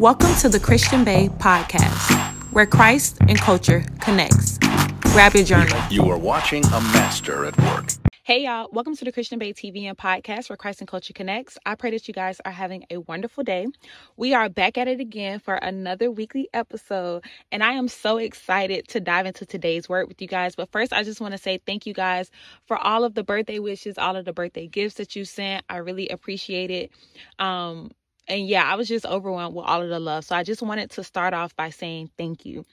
Welcome to the Christian Bae podcast, where Christ and culture connects. Grab your journal. You are watching a master at work. Hey y'all, welcome to the Christian Bae TV and podcast where Christ and Culture connects. I pray that you guys are having a wonderful day. We are back at it again for another weekly episode, and I am so excited to dive into today's word with you guys. But first, I just want to say thank you guys for all of the birthday wishes, all of the birthday gifts that you sent. I really appreciate it. Um, and yeah, I was just overwhelmed with all of the love. So I just wanted to start off by saying thank you.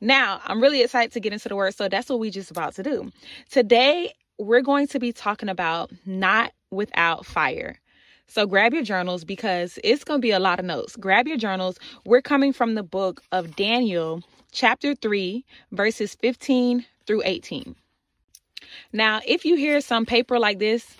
Now, I'm really excited to get into the word. So that's what we just about to do. Today, we're going to be talking about not without fire. So grab your journals because it's going to be a lot of notes. Grab your journals. We're coming from the book of Daniel, chapter 3, verses 15 through 18. Now, if you hear some paper like this,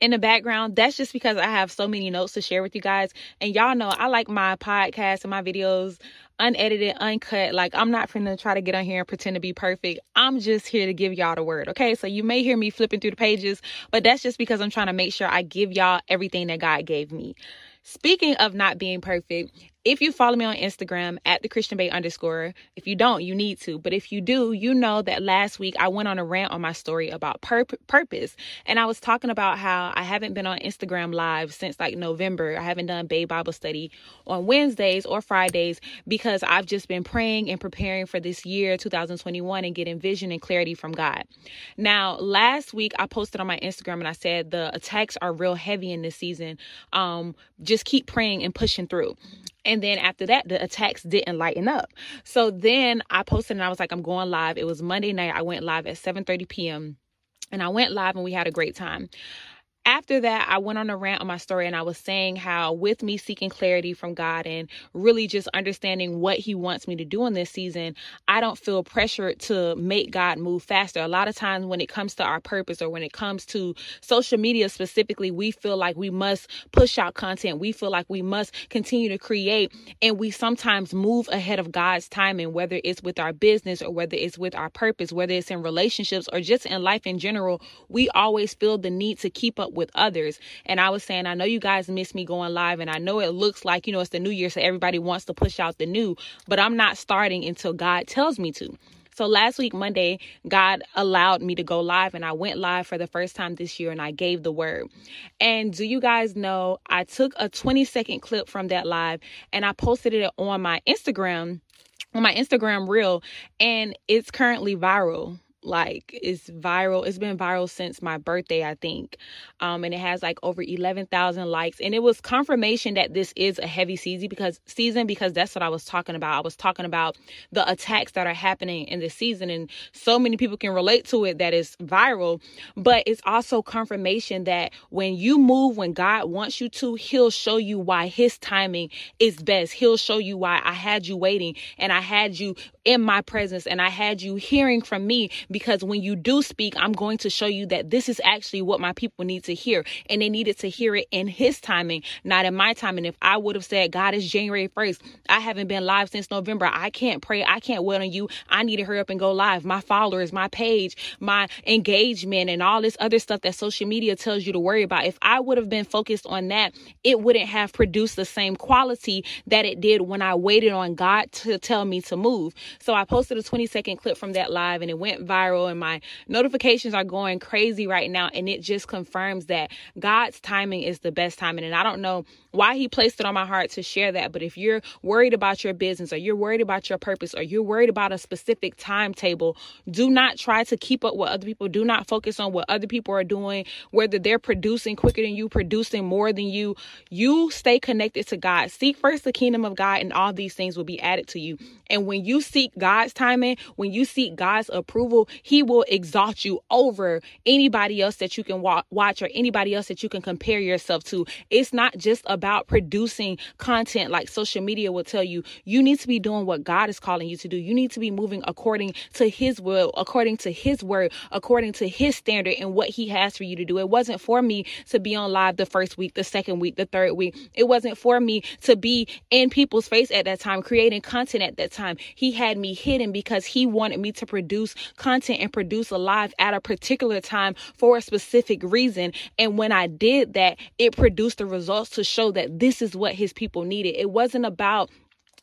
in the background, that's just because I have so many notes to share with you guys. And y'all know I like my podcast and my videos unedited, uncut. Like I'm not finna try to get on here and pretend to be perfect. I'm just here to give y'all the word. Okay. So you may hear me flipping through the pages, but that's just because I'm trying to make sure I give y'all everything that God gave me. Speaking of not being perfect, if you follow me on Instagram at the Christian Bae underscore, if you don't, you need to. But if you do, you know that last week I went on a rant on my story about pur- purpose. And I was talking about how I haven't been on Instagram live since like November. I haven't done Bae Bible study on Wednesdays or Fridays because I've just been praying and preparing for this year, 2021, and getting vision and clarity from God. Now, last week I posted on my Instagram and I said the attacks are real heavy in this season. Um, just keep praying and pushing through. And then after that, the attacks didn't lighten up. So then I posted and I was like, I'm going live. It was Monday night. I went live at 7:30 p.m. And I went live and we had a great time after that, I went on a rant on my story and I was saying how, with me seeking clarity from God and really just understanding what He wants me to do in this season, I don't feel pressured to make God move faster. A lot of times, when it comes to our purpose or when it comes to social media specifically, we feel like we must push out content. We feel like we must continue to create. And we sometimes move ahead of God's timing, whether it's with our business or whether it's with our purpose, whether it's in relationships or just in life in general. We always feel the need to keep up with others. And I was saying, I know you guys miss me going live, and I know it looks like, you know, it's the new year, so everybody wants to push out the new, but I'm not starting until God tells me to. So last week, Monday, God allowed me to go live and I went live for the first time this year and I gave the word. And do you guys know I took a 20 second clip from that live and I posted it on my Instagram, on my Instagram reel, and it's currently viral like it's viral it's been viral since my birthday i think um and it has like over 11,000 likes and it was confirmation that this is a heavy season because season because that's what I was talking about. I was talking about the attacks that are happening in this season and so many people can relate to it that is viral but it's also confirmation that when you move when God wants you to he'll show you why his timing is best. He'll show you why I had you waiting and I had you in my presence and I had you hearing from me because when you do speak, I'm going to show you that this is actually what my people need to hear. And they needed to hear it in his timing, not in my timing. If I would have said, God is January 1st, I haven't been live since November. I can't pray. I can't wait on you. I need to hurry up and go live. My followers, my page, my engagement, and all this other stuff that social media tells you to worry about. If I would have been focused on that, it wouldn't have produced the same quality that it did when I waited on God to tell me to move. So I posted a 20 second clip from that live and it went viral and my notifications are going crazy right now. And it just confirms that God's timing is the best timing. And I don't know why he placed it on my heart to share that. But if you're worried about your business or you're worried about your purpose or you're worried about a specific timetable, do not try to keep up with other people. Do not focus on what other people are doing, whether they're producing quicker than you, producing more than you. You stay connected to God. Seek first the kingdom of God, and all these things will be added to you. And when you seek God's timing, when you seek God's approval, He will exalt you over anybody else that you can wa- watch or anybody else that you can compare yourself to. It's not just about producing content like social media will tell you, you need to be doing what God is calling you to do. You need to be moving according to His will, according to His word, according to His standard and what He has for you to do. It wasn't for me to be on live the first week, the second week, the third week. It wasn't for me to be in people's face at that time, creating content at that time. He had had me hidden because he wanted me to produce content and produce a live at a particular time for a specific reason. And when I did that, it produced the results to show that this is what his people needed. It wasn't about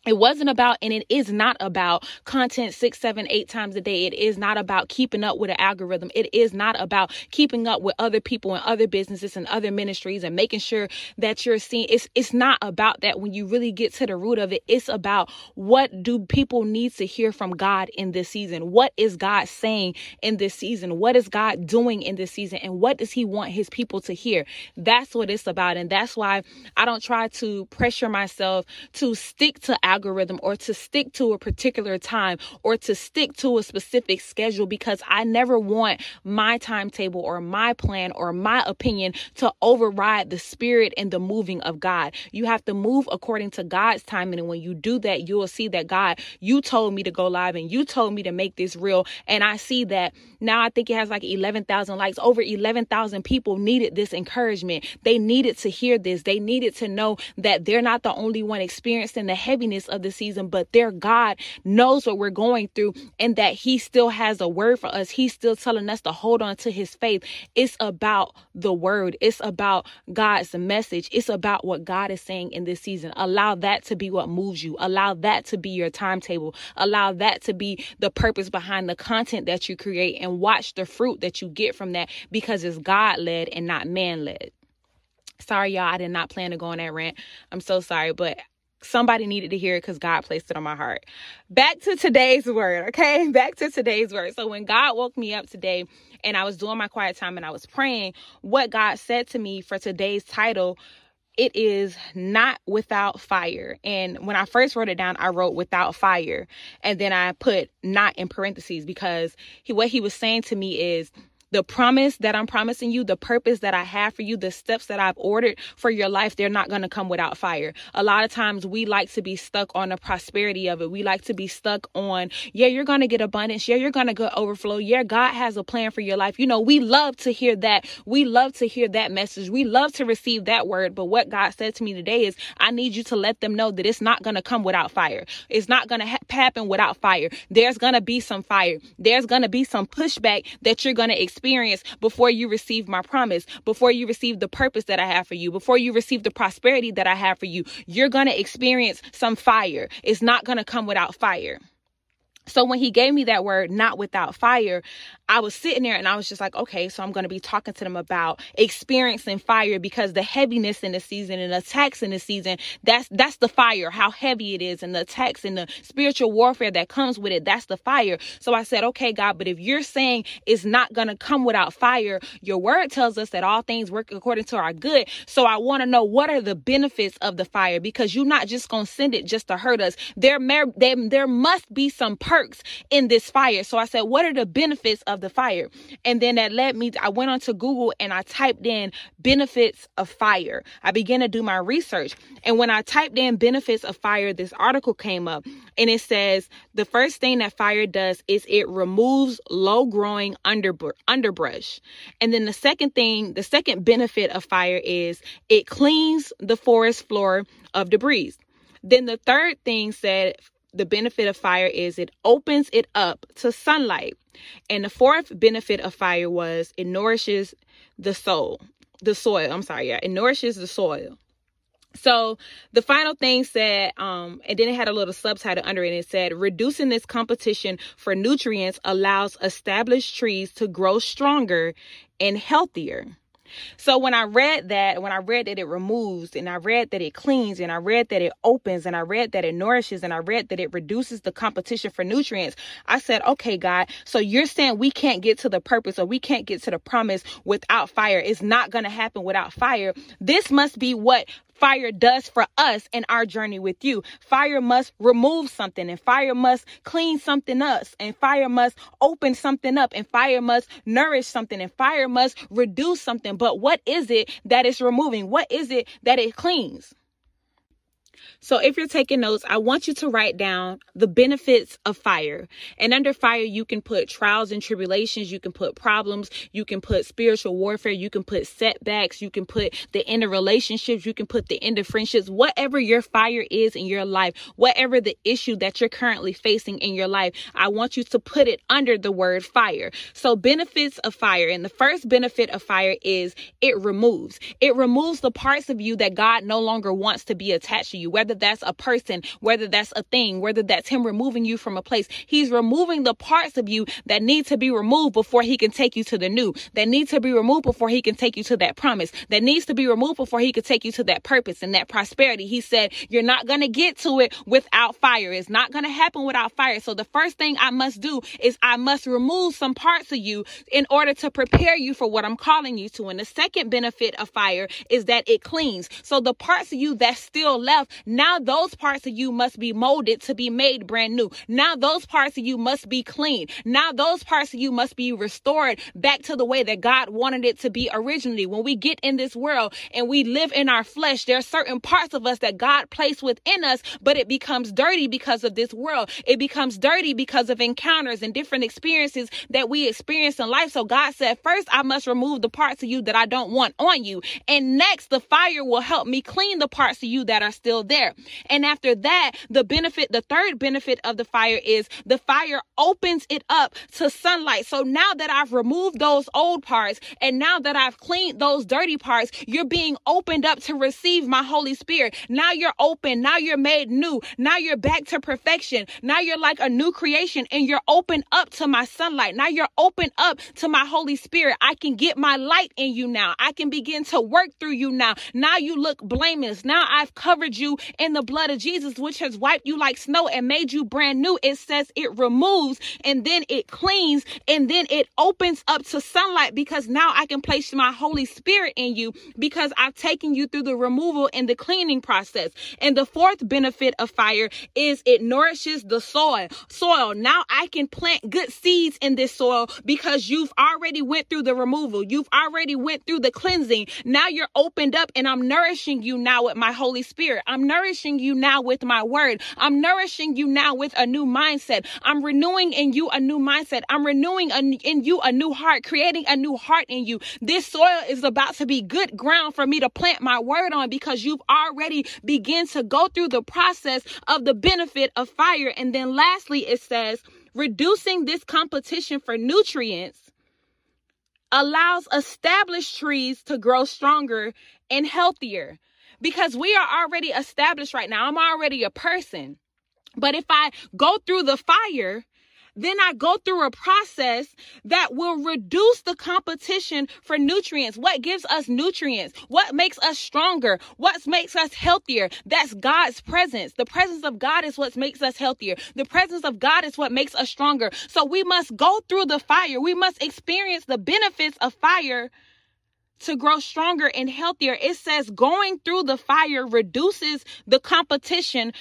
it wasn't about and it is not about content six seven eight times a day. It is not about keeping up with an algorithm. It is not about keeping up with other people and other businesses and other ministries and making sure that you're seeing it's it's not about that. When you really get to the root of it it's about what do people need to hear from god in this season? What is god saying in this season? What is god doing in this season? And what does he want his people to hear? That's what it's about. And that's why i don't try to pressure myself to stick to algorithm or to stick to a particular time or to stick to a specific schedule because I never want my timetable or my plan or my opinion to override the spirit and the moving of God. You have to move according to God's timing. And when you do that, you will see that God, you told me to go live and you told me to make this real. And I see that now I think it has like 11,000 likes. Over 11,000 people needed this encouragement. They needed to hear this. They needed to know that they're not the only one experiencing the heaviness of the season, but their God knows what we're going through and that He still has a word for us. He's still telling us to hold on to His faith. It's about the word, it's about God's message, it's about what God is saying in this season. Allow that to be what moves you, allow that to be your timetable, allow that to be the purpose behind the content that you create, and watch the fruit that you get from that because it's God led and not man led. Sorry, y'all. I did not plan to go on that rant. I'm so sorry, but somebody needed to hear it because God placed it on my heart. Back to today's word, okay? Back to today's word. So when God woke me up today and I was doing my quiet time and I was praying, what God said to me for today's title it is not without fire. And when I first wrote it down, I wrote without fire. And then I put not in parentheses because he what he was saying to me is the promise that I'm promising you, the purpose that I have for you, the steps that I've ordered for your life, they're not going to come without fire. A lot of times we like to be stuck on the prosperity of it. We like to be stuck on, yeah, you're going to get abundance. Yeah, you're going to get overflow. Yeah, God has a plan for your life. You know, we love to hear that. We love to hear that message. We love to receive that word. But what God said to me today is, I need you to let them know that it's not going to come without fire. It's not going to ha- happen without fire. There's going to be some fire. There's going to be some pushback that you're going to experience experience before you receive my promise, before you receive the purpose that I have for you, before you receive the prosperity that I have for you. You're going to experience some fire. It's not going to come without fire. So when he gave me that word, not without fire, I was sitting there and I was just like, okay, so I'm going to be talking to them about experiencing fire because the heaviness in the season and the attacks in the season, that's that's the fire, how heavy it is and the attacks and the spiritual warfare that comes with it, that's the fire. So I said, okay, God, but if you're saying it's not going to come without fire, your word tells us that all things work according to our good. So I want to know what are the benefits of the fire because you're not just going to send it just to hurt us. There, there, there must be some perks in this fire. So I said, what are the benefits of the fire. And then that led me, I went onto Google and I typed in benefits of fire. I began to do my research. And when I typed in benefits of fire, this article came up and it says the first thing that fire does is it removes low growing underbrush. And then the second thing, the second benefit of fire is it cleans the forest floor of debris. Then the third thing said the benefit of fire is it opens it up to sunlight. And the fourth benefit of fire was it nourishes the soul, the soil. I'm sorry, yeah, it nourishes the soil. So the final thing said, um, and then it had a little subtitle under it. It said, reducing this competition for nutrients allows established trees to grow stronger and healthier. So when I read that, when I read that it removes and I read that it cleans and I read that it opens and I read that it nourishes and I read that it reduces the competition for nutrients, I said, okay, God, so you're saying we can't get to the purpose or we can't get to the promise without fire. It's not going to happen without fire. This must be what fire does for us in our journey with you. Fire must remove something and fire must clean something up and fire must open something up and fire must nourish something and fire must reduce something. But what is it that it's removing? What is it that it cleans? So if you're taking notes, I want you to write down the benefits of fire. And under fire, you can put trials and tribulations, you can put problems, you can put spiritual warfare, you can put setbacks, you can put the end of relationships, you can put the end of friendships, whatever your fire is in your life, whatever the issue that you're currently facing in your life, I want you to put it under the word fire. So benefits of fire. And the first benefit of fire is it removes. It removes the parts of you that God no longer wants to be attached to you, whether that's a person, whether that's a thing, whether that's him removing you from a place. He's removing the parts of you that need to be removed before he can take you to the new, that need to be removed before he can take you to that promise, that needs to be removed before he can take you to that purpose and that prosperity. He said, You're not going to get to it without fire. It's not going to happen without fire. So the first thing I must do is I must remove some parts of you in order to prepare you for what I'm calling you to. And the second benefit of fire is that it cleans. So the parts of you that's still left, now those parts of you must be molded to be made brand new. Now those parts of you must be clean. Now those parts of you must be restored back to the way that God wanted it to be originally. When we get in this world and we live in our flesh, there are certain parts of us that God placed within us, but it becomes dirty because of this world. It becomes dirty because of encounters and different experiences that we experience in life. So God said, first, I must remove the parts of you that I don't want on you. And next, the fire will help me clean the parts of you that are still there. And after that, the benefit, the third benefit of the fire is the fire opens it up to sunlight. So now that I've removed those old parts and now that I've cleaned those dirty parts, you're being opened up to receive my Holy Spirit. Now you're open. Now you're made new. Now you're back to perfection. Now you're like a new creation and you're open up to my sunlight. Now you're open up to my Holy Spirit. I can get my light in you now. I can begin to work through you now. Now you look blameless. Now I've covered you in the blood of Jesus, which has wiped you like snow and made you brand new. It says it removes and then it cleans and then it opens up to sunlight because now I can place my Holy Spirit in you because I've taken you through the removal and the cleaning process. And the fourth benefit of fire is it nourishes the soil. Soil. Now I can plant good seeds in this soil because you've already went through the removal. You've already went through the cleansing. Now you're opened up and I'm nourishing you now with my Holy Spirit. Nourishing you now with my word. I'm nourishing you now with a new mindset. I'm renewing in you a new mindset. I'm renewing in you a new heart, creating a new heart in you. This soil is about to be good ground for me to plant my word on because you've already begun to go through the process of the benefit of fire. And then lastly, it says, reducing this competition for nutrients allows established trees to grow stronger and healthier because we are already established right now. I'm already a person. But if I go through the fire, then I go through a process that will reduce the competition for nutrients. What gives us nutrients? What makes us stronger? What makes us healthier? That's God's presence. The presence of God is what makes us healthier. The presence of God is what makes us stronger. So we must go through the fire. We must experience the benefits of fire to grow stronger and healthier. It says going through the fire reduces the competition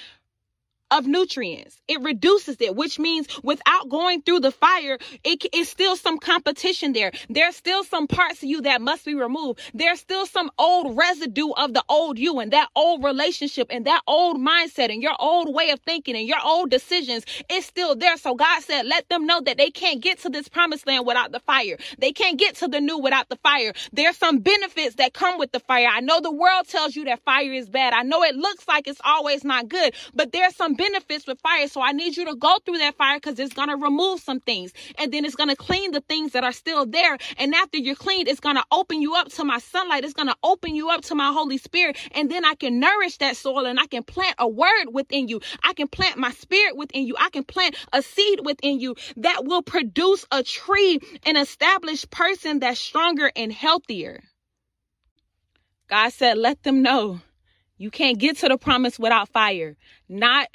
of nutrients. It reduces it, which means without going through the fire, it is still some competition there. There's still some parts of you that must be removed. There's still some old residue of the old you and that old relationship and that old mindset and your old way of thinking and your old decisions. It's still there. So God said, let them know that they can't get to this promised land without the fire. They can't get to the new without the fire. There's some benefits that come with the fire. I know the world tells you that fire is bad. I know it looks like it's always not good, but there's some benefits with fire. So I need you to go through that fire because it's going to remove some things and then it's going to clean the things that are still there. And after you're cleaned, it's going to open you up to my sunlight. It's going to open you up to my Holy Spirit. And then I can nourish that soil and I can plant a word within you. I can plant my spirit within you. I can plant a seed within you that will produce a tree, an established person that's stronger and healthier. God said, let them know you can't get to the promise without fire. Not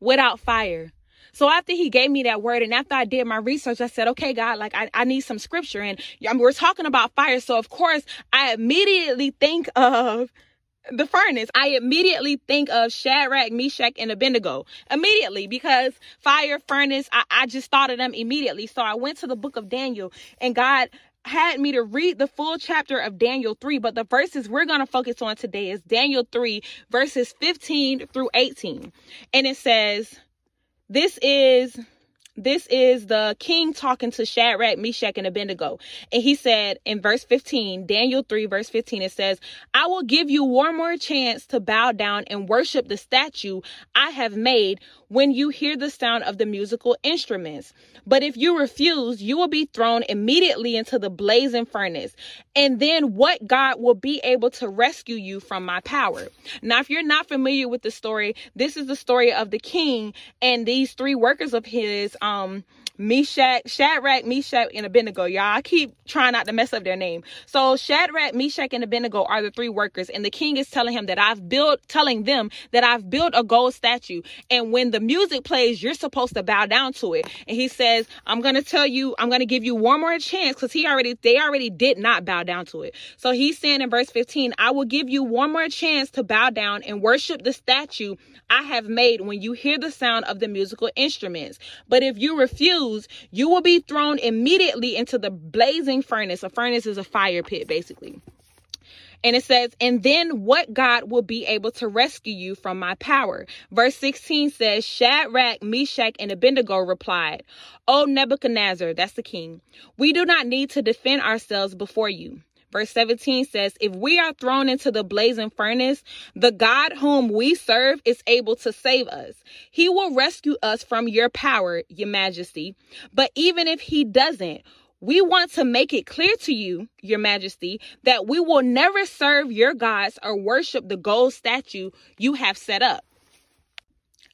without fire. So after he gave me that word and after I did my research, I said, okay, God, like I, I need some scripture. And we're talking about fire. So of course, I immediately think of the furnace. I immediately think of Shadrach, Meshach, and Abednego immediately because fire, furnace, I, I just thought of them immediately. So I went to the book of Daniel and God had me to read the full chapter of Daniel 3, but the verses we're going to focus on today is Daniel 3, verses 15 through 18. And it says, This is this is the king talking to Shadrach, Meshach, and Abednego. And he said in verse 15, Daniel 3, verse 15, it says, I will give you one more chance to bow down and worship the statue I have made when you hear the sound of the musical instruments. But if you refuse, you will be thrown immediately into the blazing furnace. And then what God will be able to rescue you from my power. Now, if you're not familiar with the story, this is the story of the king and these three workers of his, um, Meshach, Shadrach, Meshach, and Abednego. Y'all, I keep trying not to mess up their name. So Shadrach, Meshach, and Abednego are the three workers, and the king is telling him that I've built, telling them that I've built a gold statue, and when the music plays, you're supposed to bow down to it. And he says, I'm gonna tell you, I'm gonna give you one more chance, because he already, they already did not bow down to it. So he's saying in verse 15, I will give you one more chance to bow down and worship the statue I have made when you hear the sound of the musical instruments. But if you refuse, you will be thrown immediately into the blazing furnace. A furnace is a fire pit, basically. And it says, and then what God will be able to rescue you from my power. Verse 16 says, Shadrach, Meshach, and Abednego replied, O Nebuchadnezzar, that's the king, we do not need to defend ourselves before you. Verse 17 says, If we are thrown into the blazing furnace, the God whom we serve is able to save us. He will rescue us from your power, your majesty. But even if he doesn't, we want to make it clear to you, your majesty, that we will never serve your gods or worship the gold statue you have set up.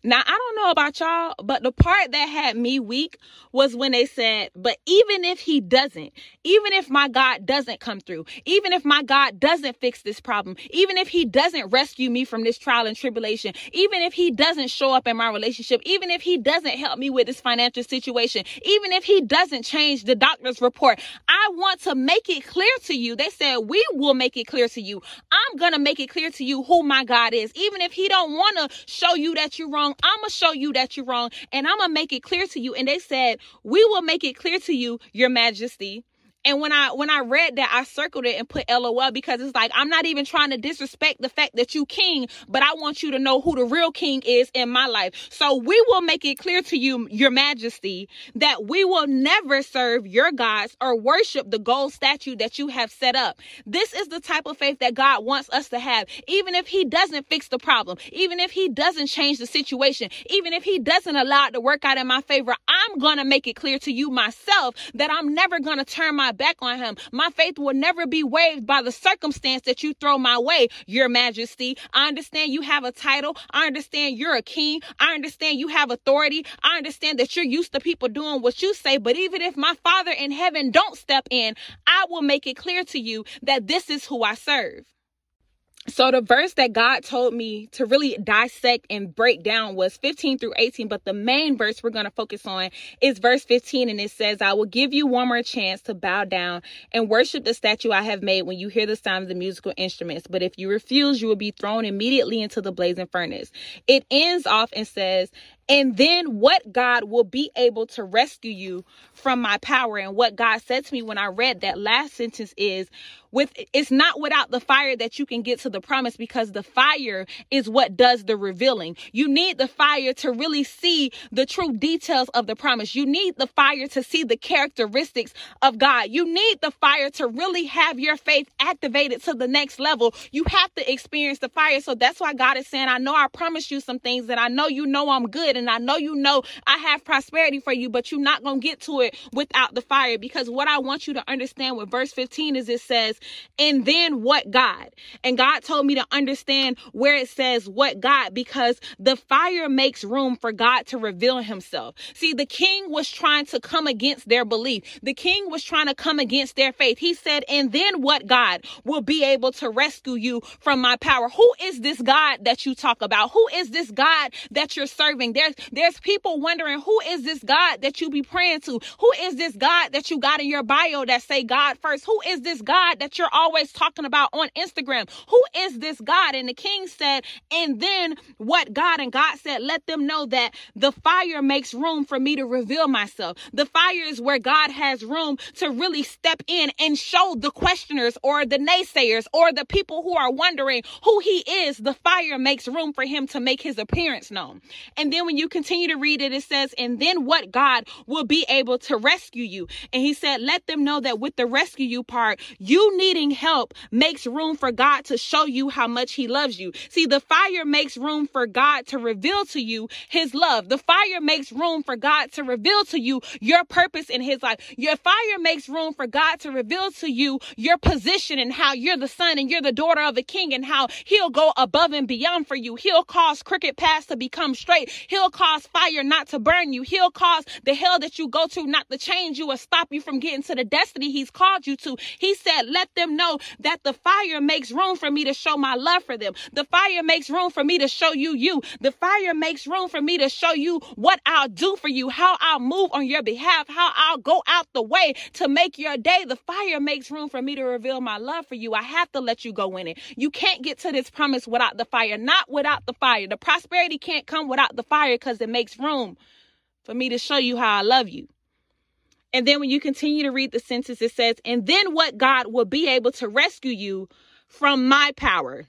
Now, I don't know about y'all, but the part that had me weak was when they said, but even if he doesn't, even if my God doesn't come through, even if my God doesn't fix this problem, even if he doesn't rescue me from this trial and tribulation, even if he doesn't show up in my relationship, even if he doesn't help me with this financial situation, even if he doesn't change the doctor's report, I want to make it clear to you. They said, we will make it clear to you. I'm going to make it clear to you who my God is. Even if he don't want to show you that you're wrong, I'm going to show you that you're wrong and I'm going to make it clear to you. And they said, we will make it clear to you, your majesty, and when I when I read that, I circled it and put LOL because it's like I'm not even trying to disrespect the fact that you king, but I want you to know who the real king is in my life. So we will make it clear to you, your majesty, that we will never serve your gods or worship the gold statue that you have set up. This is the type of faith that God wants us to have, even if he doesn't fix the problem, even if he doesn't change the situation, even if he doesn't allow it to work out in my favor, I'm going to make it clear to you myself that I'm never going to turn my back on him. My faith will never be waived by the circumstance that you throw my way, your majesty. I understand you have a title. I understand you're a king. I understand you have authority. I understand that you're used to people doing what you say. But even if my father in heaven don't step in, I will make it clear to you that this is who I serve so the verse that God told me to really dissect and break down was 15 through 18, but the main verse we're going to focus on is verse 15 and it says, I will give you one more chance to bow down and worship the statue I have made when you hear the sound of the musical instruments, but if you refuse, you will be thrown immediately into the blazing furnace. It ends off and says, and then what God will be able to rescue you from my power. And what God said to me when I read that last sentence is, with it's not without the fire that you can get to the promise because the fire is what does the revealing. You need the fire to really see the true details of the promise. You need the fire to see the characteristics of God. You need the fire to really have your faith activated to the next level. You have to experience the fire. So that's why God is saying, I know I promised you some things that I know you know I'm good and I know you know I have prosperity for you, but you're not going to get to it without the fire because what I want you to understand with verse 15 is it says, and then what God? And God told me to understand where it says what God because the fire makes room for God to reveal himself. See, the king was trying to come against their belief. The king was trying to come against their faith. He said, and then what God will be able to rescue you from my power? Who is this God that you talk about? Who is this God that you're serving? There's there's people wondering who is this God that you be praying to? Who is this God that you got in your bio that say God first? Who is this God that you're always talking about on Instagram? Who is this God? And the king said, and then what God and God said, let them know that the fire makes room for me to reveal myself. The fire is where God has room to really step in and show the questioners or the naysayers or the people who are wondering who he is. The fire makes room for him to make his appearance known. And then when you continue to read it, it says, and then what God will be able to rescue you. And he said, let them know that with the rescue you part, you needing help makes room for God to show you how much he loves you. See, the fire makes room for God to reveal to you his love. The fire makes room for God to reveal to you your purpose in his life. Your fire makes room for God to reveal to you your position and how you're the son and you're the daughter of a king and how he'll go above and beyond for you. He'll cause crooked paths to become straight. He'll cause fire not to burn you. He'll cause the hell that you go to not to change you or stop you from getting to the destiny he's called you to. He said, let them know that the fire makes room for me to show my love for them. The fire makes room for me to show you you. The fire makes room for me to show you what I'll do for you, how I'll move on your behalf, how I'll go out the way to make your day. The fire makes room for me to reveal my love for you. I have to let you go in it. You can't get to this promise without the fire, not without the fire. The prosperity can't come without the fire because it makes room for me to show you how I love you. And then when you continue to read the sentence, it says, and then what God will be able to rescue you from my power.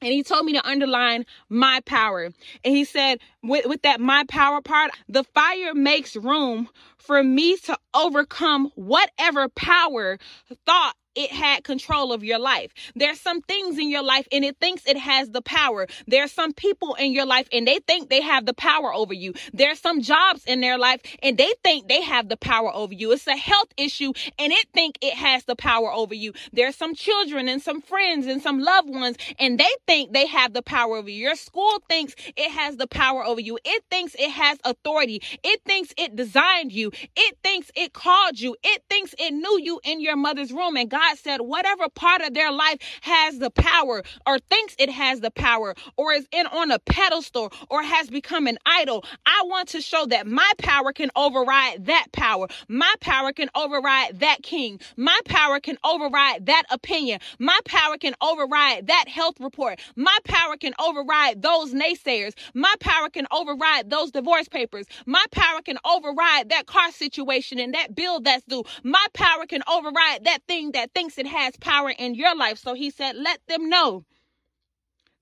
And he told me to underline my power. And he said, with, with that my power part, the fire makes room for me to overcome whatever power, thought, it had control of your life. There's some things in your life and it thinks it has the power. There's some people in your life and they think they have the power over you. There's some jobs in their life and they think they have the power over you. It's a health issue and it think it has the power over you. There's some children and some friends and some loved ones and they think they have the power over you. Your school thinks it has the power over you. It thinks it has authority. It thinks it designed you. It thinks it called you. It thinks it knew you in your mother's room and God God said whatever part of their life has the power or thinks it has the power or is in on a pedestal or has become an idol, I want to show that my power can override that power. My power can override that king. My power can override that opinion. My power can override that health report. My power can override those naysayers. My power can override those divorce papers. My power can override that car situation and that bill that's due. My power can override that thing that thinks it has power in your life. So he said, let them know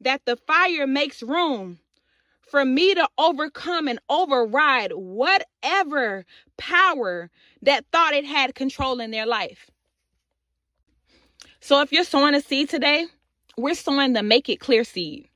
that the fire makes room for me to overcome and override whatever power that thought it had control in their life. So if you're sowing a seed today, we're sowing the make it clear seed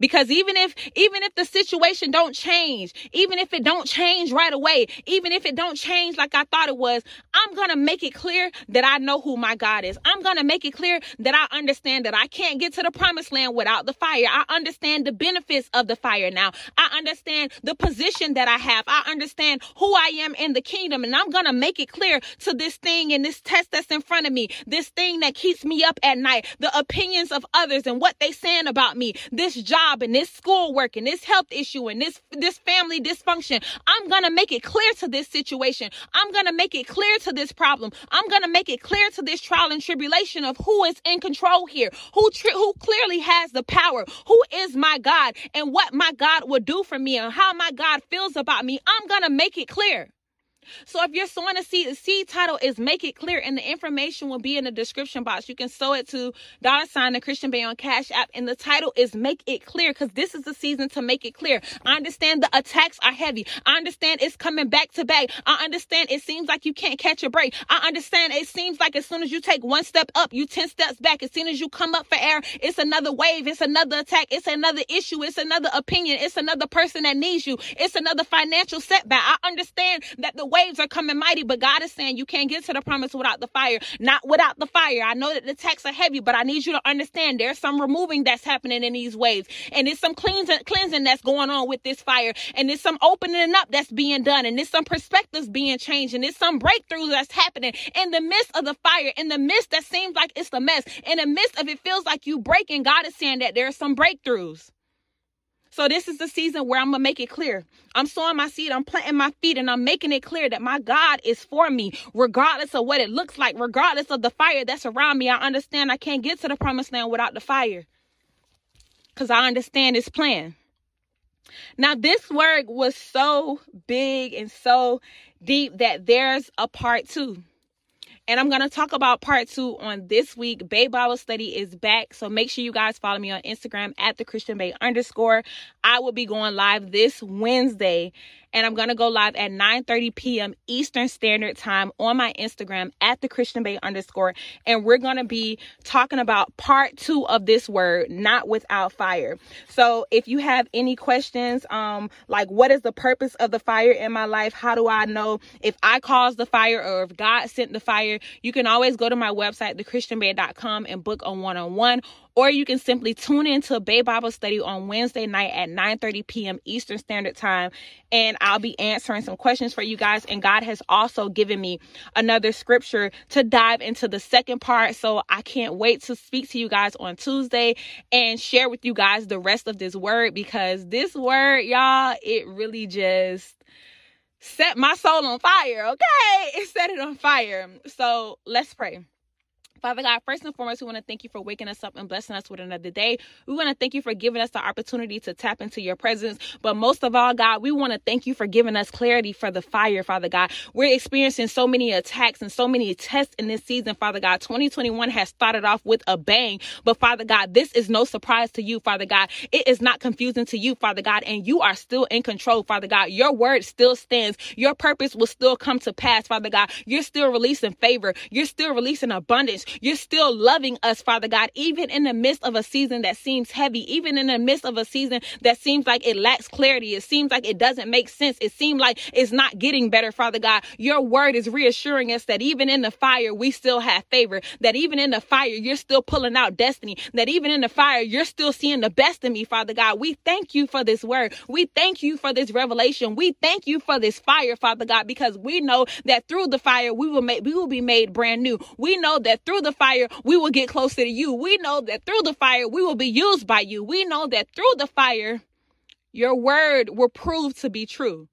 because even if even if the situation don't change even if it don't change right away even if it don't change like i thought it was i'm gonna make it clear that i know who my god is. I'm gonna make it clear that i understand that i can't get to the promised land without the fire. I understand the benefits of the fire now. I understand the position that i have. I understand who i am in the kingdom and i'm gonna make it clear to this thing and this test that's in front of me this thing that keeps me up at night the opinions of others and what they saying about me this job job and this schoolwork and this health issue and this this family dysfunction. I'm gonna make it clear to this situation. I'm gonna make it clear to this problem. I'm gonna make it clear to this trial and tribulation of who is in control here, who tri- who clearly has the power, who is my God, and what my God will do for me and how my God feels about me. I'm gonna make it clear. So if you're sowing a seed, the seed title is Make It Clear, and the information will be in the description box. You can sow it to dollar sign the Christian Bae on Cash App, and the title is Make It Clear because this is the season to make it clear. I understand the attacks are heavy. I understand it's coming back to back. I understand it seems like you can't catch a break. I understand it seems like as soon as you take one step up, you 10 steps back. As soon as you come up for air, it's another wave, it's another attack, it's another issue, it's another opinion, it's another person that needs you, it's another financial setback. I understand that the waves are coming mighty, but God is saying you can't get to the promise without the fire. Not without the fire. I know that the texts are heavy, but I need you to understand there's some removing that's happening in these waves. And there's some cleansing, cleansing that's going on with this fire. And there's some opening up that's being done. And there's some perspectives being changed. And there's some breakthroughs that's happening in the midst of the fire, in the midst that seems like it's the mess, in the midst of it feels like you breaking. God is saying that there are some breakthroughs. So this is the season where I'm gonna make it clear. I'm sowing my seed, I'm planting my feet, and I'm making it clear that my God is for me, regardless of what it looks like, regardless of the fire that's around me. I understand I can't get to the promised land without the fire. Because I understand his plan. Now, this word was so big and so deep that there's a part two. And I'm going to talk about part two on this week. Bae Bible Study is back. So make sure you guys follow me on Instagram at the Christian Bae underscore. I will be going live this Wednesday and I'm going to go live at 9:30 p.m. Eastern Standard Time on my Instagram at the Christian Bae underscore, and we're going to be talking about part two of this word, not without fire. So if you have any questions, um, like what is the purpose of the fire in my life? How do I know if I caused the fire or if God sent the fire? You can always go to my website, thechristianbae.com, and book a one-on-one or you can simply tune into Bae Bible Study on Wednesday night at 9:30 p.m. Eastern Standard Time and I'll be answering some questions for you guys. And God has also given me another scripture to dive into the second part so I can't wait to speak to you guys on Tuesday and share with you guys the rest of this word because this word y'all it really just set my soul on fire okay? It set it on fire. So let's pray Father God, first and foremost, we want to thank you for waking us up and blessing us with another day. We want to thank you for giving us the opportunity to tap into your presence. But most of all, God, we want to thank you for giving us clarity for the fire, Father God. We're experiencing so many attacks and so many tests in this season, Father God. 2021 has started off with a bang. But Father God, this is no surprise to you, Father God. It is not confusing to you, Father God. And you are still in control, Father God. Your word still stands. Your purpose will still come to pass, Father God. You're still releasing favor. You're still releasing abundance. You're still loving us, Father God, even in the midst of a season that seems heavy, even in the midst of a season that seems like it lacks clarity. It seems like it doesn't make sense. It seems like it's not getting better, Father God. Your word is reassuring us that even in the fire, we still have favor, that even in the fire, you're still pulling out destiny, that even in the fire, you're still seeing the best in me, Father God. We thank you for this word. We thank you for this revelation. We thank you for this fire, Father God, because we know that through the fire, we will make, we will be made brand new. We know that through the fire, we will get closer to you. We know that through the fire, we will be used by you. We know that through the fire, your word will prove to be true.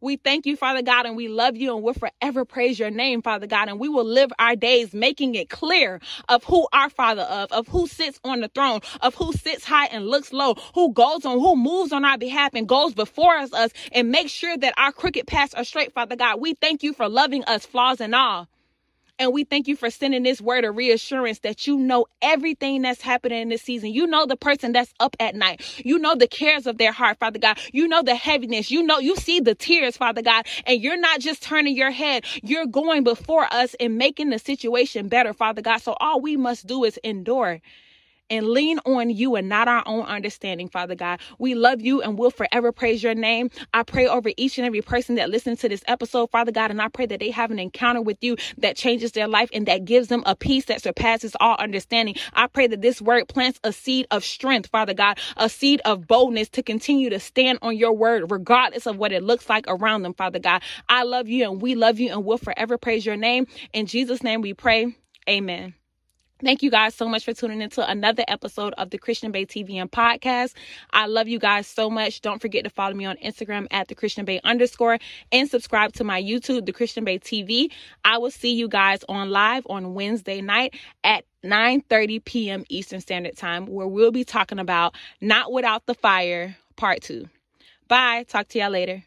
We thank you, Father God, and we love you and we'll forever praise your name, Father God. And we will live our days making it clear of who our Father of, of who sits on the throne, of who sits high and looks low, who goes on, who moves on our behalf and goes before us, us and make sure that our crooked paths are straight, Father God. We thank you for loving us, flaws and all. And we thank you for sending this word of reassurance that you know everything that's happening in this season. You know the person that's up at night. You know the cares of their heart, Father God. You know the heaviness. You know, you see the tears, Father God. And you're not just turning your head, you're going before us and making the situation better, Father God. So all we must do is endure and lean on you and not our own understanding, Father God. We love you and will forever praise your name. I pray over each and every person that listens to this episode, Father God, and I pray that they have an encounter with you that changes their life and that gives them a peace that surpasses all understanding. I pray that this word plants a seed of strength, Father God, a seed of boldness to continue to stand on your word, regardless of what it looks like around them, Father God. I love you and we love you and will forever praise your name. In Jesus' name we pray. Amen. Thank you guys so much for tuning into another episode of the Christian Bae TV and podcast. I love you guys so much. Don't forget to follow me on Instagram at the Christian Bae underscore and subscribe to my YouTube, the Christian Bae TV. I will see you guys on live on Wednesday night at 9 30 p.m. Eastern Standard Time, where we'll be talking about Not Without the Fire, Part 2. Bye. Talk to y'all later.